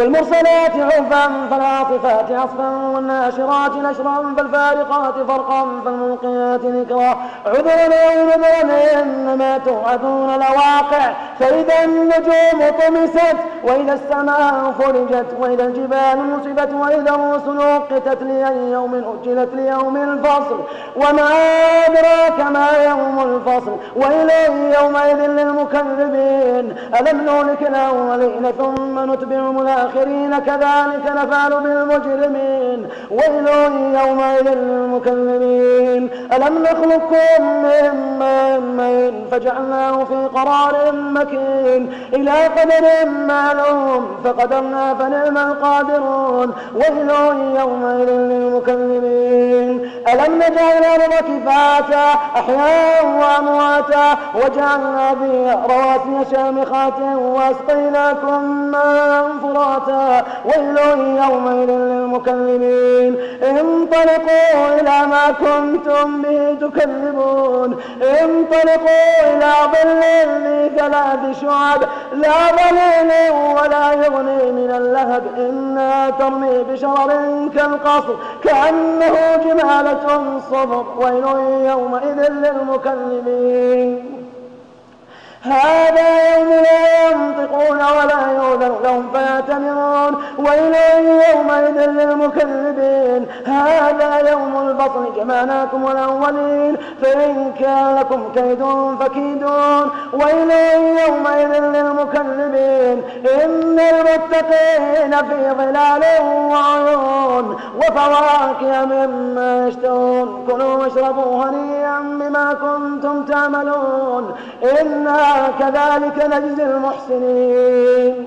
والمرسلات عرفا فالعاصفات عصفا والناشرات نشرا فالفارقات فرقا فالملقيات ذكرا عذرا أو نذرا إنما توعدون لواقع. فإذا النجوم طمست وإذا السماء فرجت وإذا الجبال نصبت وإذا الرسل وقتت لأي يوم أجلت ليوم الفصل. وما أدراك ما الفصل. وإلى يومئذ للمكذبين. ألم نهلك الأولين ثم نتبعهم الآخرين كذلك نفعل بالمجرمين. ويل يومئذ للمكذبين. ألم نخلقكم من ماء فجعلناه في قرار مكين. إلى قدر معلوم فقدرنا فنعم القادرون. ويل يومئذ للمكذبين. ألم نجعل الأرض كفاتا أحياء وأمواتا وجعلنا فيها رواسي شامخات وأسقيناكم ماء فراتا. ويل يومئذ للمكذبين انطلقوا إلى ما كنتم به تكذبون. انطلقوا إلى ظل ذي ثلاث شعب. لا ظليل ولا يغني من اللهب. إنا ترمي بشرر كالقصر كأنه جمالة صفر. ويل يومئذ للمكذبين. هذا يوم لا ينطقون ولا فيعتمرون ويل يومئذ للمكذبين. هذا يوم الفصل جمعناكم الأولين. فإن كان لكم كيد فكيدون. ويل يومئذ للمكذبين. إن المتقين في ظلال وعيون. وفواكه مما يشتهون. كلوا واشربوا هنيئا بما كنتم تعملون. إنا كذلك نجزي المحسنين.